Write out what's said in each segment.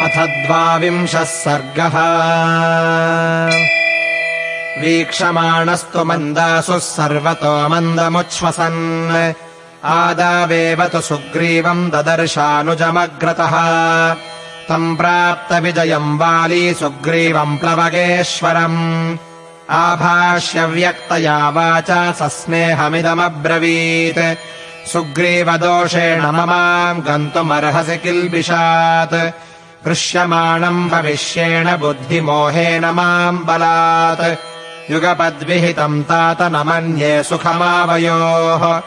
अथ द्वाविंशः सर्गः। वीक्षमाणस्तु मन्दासुः सर्वतो मन्दमुच्छ्वसन्। आदावेव तु सुग्रीवम् ददर्शानुजमग्रतः। तम् प्राप्तविजयम् वाली सुग्रीवम् प्लवगेश्वरम्। आभाष्यव्यक्तया वाचा सस्नेहमिदमब्रवीत् सुग्रीवदोषेण ममाम् गन्तुमर्हसि किल्बिषात् कृष्यमाणम् भविष्येण बुद्धिमोहेन माम् बलात्। युगपद्विहितम् तात न मन्ये सुखमावयोः।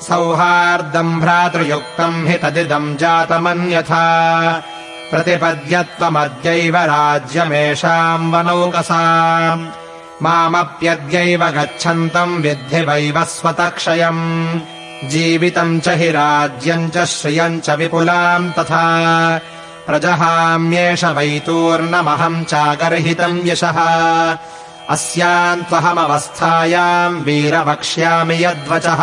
सौहार्दम् भ्रातृयुक्तम् हि तदिदम् जातमन्यथा। प्रतिपद्यत्वमद्यैव राज्यमेषाम् वनौकसाम्। मामप्यद्यैव गच्छन्तम् विद्धि वैवस्वतक्षयम् जीवितम् च हि राज्यम् च श्रियम् च विपुलाम् तथा प्रजहाम्येष वैतूर्णमहम् चागर्हितम् यशः। अस्याम् त्वहमवस्थायाम् वीरवक्ष्यामि यद्वचः।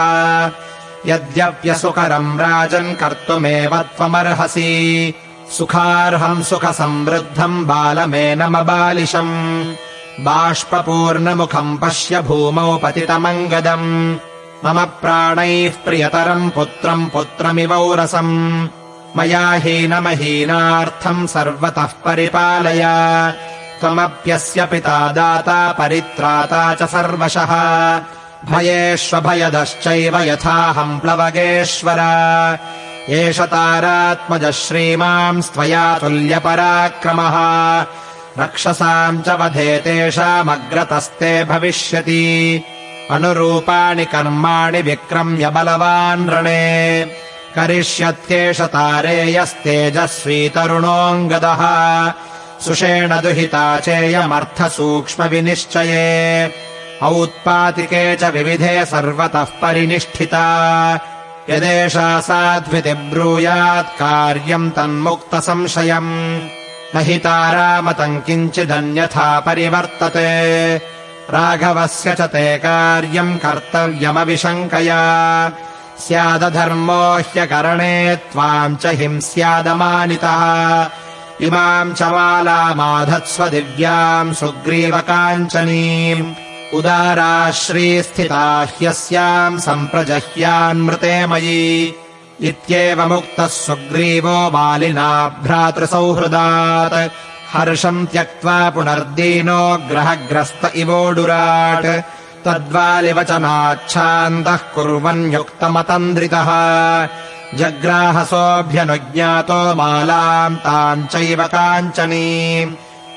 यद्यप्यसुकरम् राजन् कर्तुमेव त्वमर्हसि। सुखार्हम् सुखसमृद्धम् बालमेनमबालिशम् बाष्पपूर्णमुखम् पश्य भूमौ पतितमङ्गदम् मम प्राणैः प्रियतरम् पुत्रम् पुत्रमिवौरसम् मया हीनमहीनार्थम् सर्वतः परिपालय। त्वमप्यस्य पिता दाता परित्राता च सर्वशः। भयेष्वभयदश्चैव यथाहम् प्लवगेश्वर। एष तारात्मजः श्रीमांस्त्वया तुल्यपराक्रमः। रक्षसाम् च वधे तेषामग्रतस्ते भविष्यति। अनुरूपाणि कर्माणि विक्रम्य बलवान् रणे करिष्यत्येष तारेयस्तेजस्वी तरुणोऽङ्गदः सुषेण दुहिता चेयमर्थसूक्ष्मविनिश्चये। औत्पातिके च विविधे सर्वतः परिनिष्ठिता। यदेषा साध्विति ब्रूयात् कार्यम् तन्मुक्तसंशयम्। न हि तारामतम् किञ्चिदन्यथा परिवर्तते। राघवस्य च ते कार्यम् कर्तव्यमविशङ्कया स्यादधर्मो ह्यकरणे त्वाम् च हिंस्यादमानितः इमाम् च मालामाधत्स्व दिव्याम् सुग्रीवकाञ्चनीम्। उदारा श्रीस्थिता ह्यस्याम् सम्प्रजह्यान्मृते मयि। इत्येवमुक्तः सुग्रीवो बालिना भ्रातृसौहृदात्। हर्षम् त्यक्त्वा पुनर्दीनो ग्रहग्रस्त इवोडुराट् तद्वालिवचनाच्छान्तः कुर्वन्युक्तमतन्द्रितः। जग्राहसोऽभ्यनुज्ञातो मालाम् ताम् चैव काञ्चनीम्।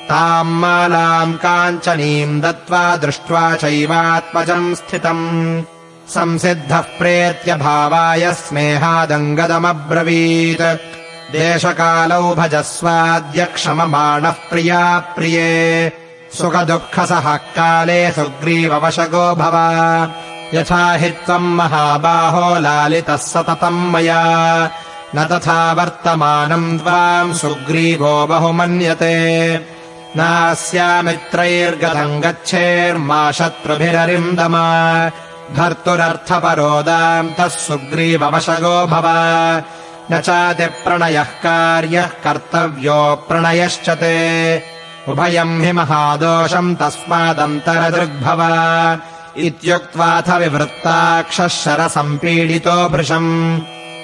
ताम् मालाम् काञ्चनीम् दत्त्वा दृष्ट्वा चैवात्मजम् स्थितम्। संसिद्धः प्रेत्य भावाय स्नेहादङ्गदमब्रवीत्। देशकालौ भजस्वाद्य क्षममाणः प्रिया प्रिये सुखदुःखसः काले सुग्रीववशगो भव। यथा हि त्वम् महाबाहो लालितः सततम् मया। न तथा वर्तमानम् त्वाम् सुग्रीवो बहु मन्यते नास्यामित्रैर्गतम् गच्छेर्मा शत्रुभिररिन्दम भर्तुरर्थपरोदाम् तः सुग्रीववशगो भव। न चातिप्रणयः कार्यः कर्तव्यो प्रणयश्च ते उभयम् हि महादोषम् तस्मादन्तरदृग्भव इत्युक्त्वाथ विवृत्ताक्षः शरसम्पीडितो भृशम्।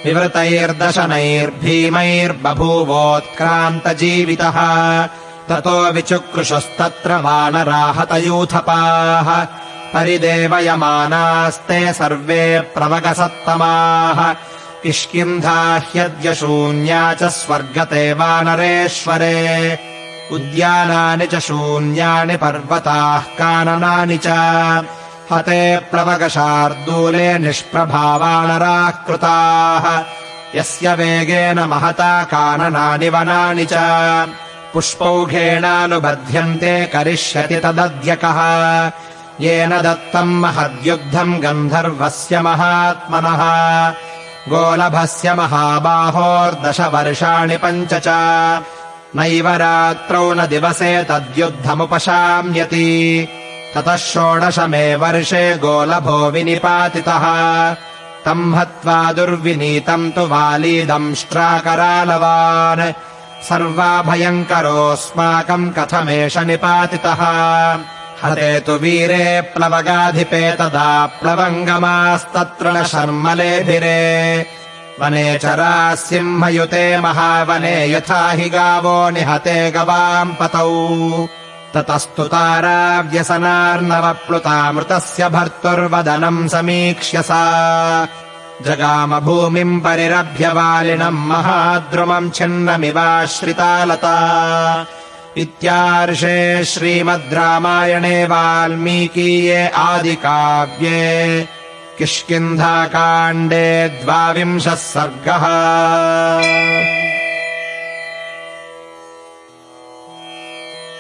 विवृतैर्दशनैर्भीमैर्बभूवोत्क्रान्तजीवितः। ततो विचुक्रुशस्तत्र वानराहतयूथपाः। परिदेवयमानास्ते सर्वे प्रवगसत्तमाः। किष्किन्धा ह्यद्यशून्या च स्वर्गते वानरेश्वरे उद्यानानि च शून्यानि पर्वताः काननानि च हते प्लवकशार्दूले निष्प्रभावानराः कृताः यस्य वेगेन महता काननानि वनानि च पुष्पौघेणानुबध्यन्ते करिष्यति तदध्यकः येन दत्तम् महद्युग्धम् गन्धर्वस्य महात्मनः। गोलभस्य महाबाहोर्दशवर्षाणि पञ्च च नैव रात्रौ न दिवसे तद्युद्धमुपशाम्यति। ततः षोडशमे वर्षे गोलभो विनिपातितः। तम् हत्वा दुर्विनीतम् तु वालीदंष्ट्राकरालवान् सर्वा भयङ्करोऽस्माकम् कथमेष निपातितः। हते तु वीरे प्लवगाधिपे तदा प्लवङ्गमास्तत्र न शर्मलेभिरे वने चरा सिंहयुते महावने यथा हि गावो निहते गवाम् पतौ। ततस्तु ताराव्यसनार्णवप्लुतामृतस्य भर्तुर्वदनम् समीक्ष्य सा। जगाम भूमिम् परिरभ्यवालिनम् महाद्रुमम् छिन्नमिवाश्रितालता। इत्यार्षे श्रीमद् रामायणे वाल्मीकीये आदिकाव्ये किष्किन्धाकाण्डे द्वाविंशः सर्गः